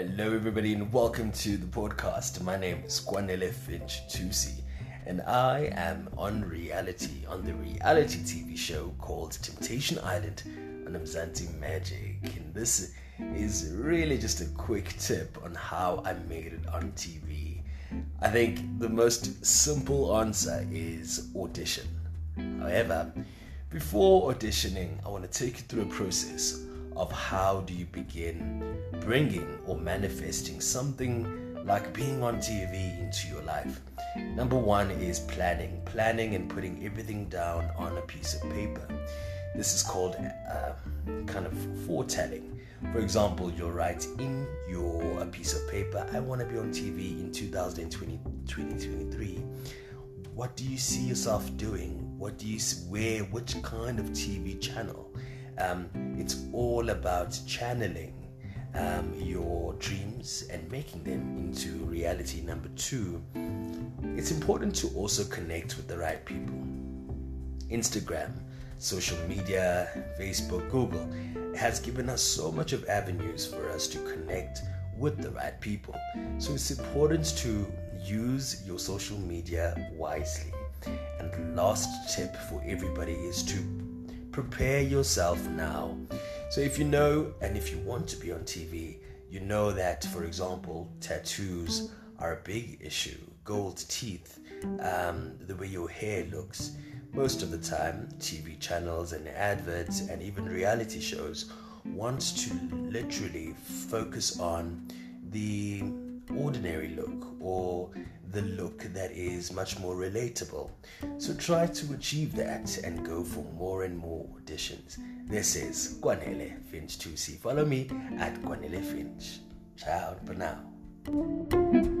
Hello, everybody, and welcome to the podcast. My name is Kwanele Finch Tusi, and I am on reality on the reality TV show called Temptation Island on Mzansi Magic. And this is really just a quick tip on how I made it on TV. I think the most simple answer is audition. However, before auditioning, I want to take you through a process of how do you begin bringing or manifesting something like being on TV into your life. Number one is planning, planning and putting everything down on a piece of paper. This is called uh, kind of foretelling. For example, you'll write in your a piece of paper, I want to be on TV in 2020, 2023. What do you see yourself doing? What do you where? Which kind of TV channel? Um, it's all about channeling um, your dreams and making them into reality. Number two, it's important to also connect with the right people. Instagram, social media, Facebook, Google has given us so much of avenues for us to connect with the right people. So it's important to use your social media wisely. And last tip for everybody is to prepare yourself now. So if you know and if you want to be on TV, you know that, for example, tattoos are a big issue, gold teeth, um, the way your hair looks. Most of the time, TV channels and adverts and even reality shows want to literally focus on the ordinary look or the look that is much more relatable. So try to achieve that and go for more and more auditions. This is Kwanele Finch Tusi. Follow me at Kwanele Finch. Ciao for now.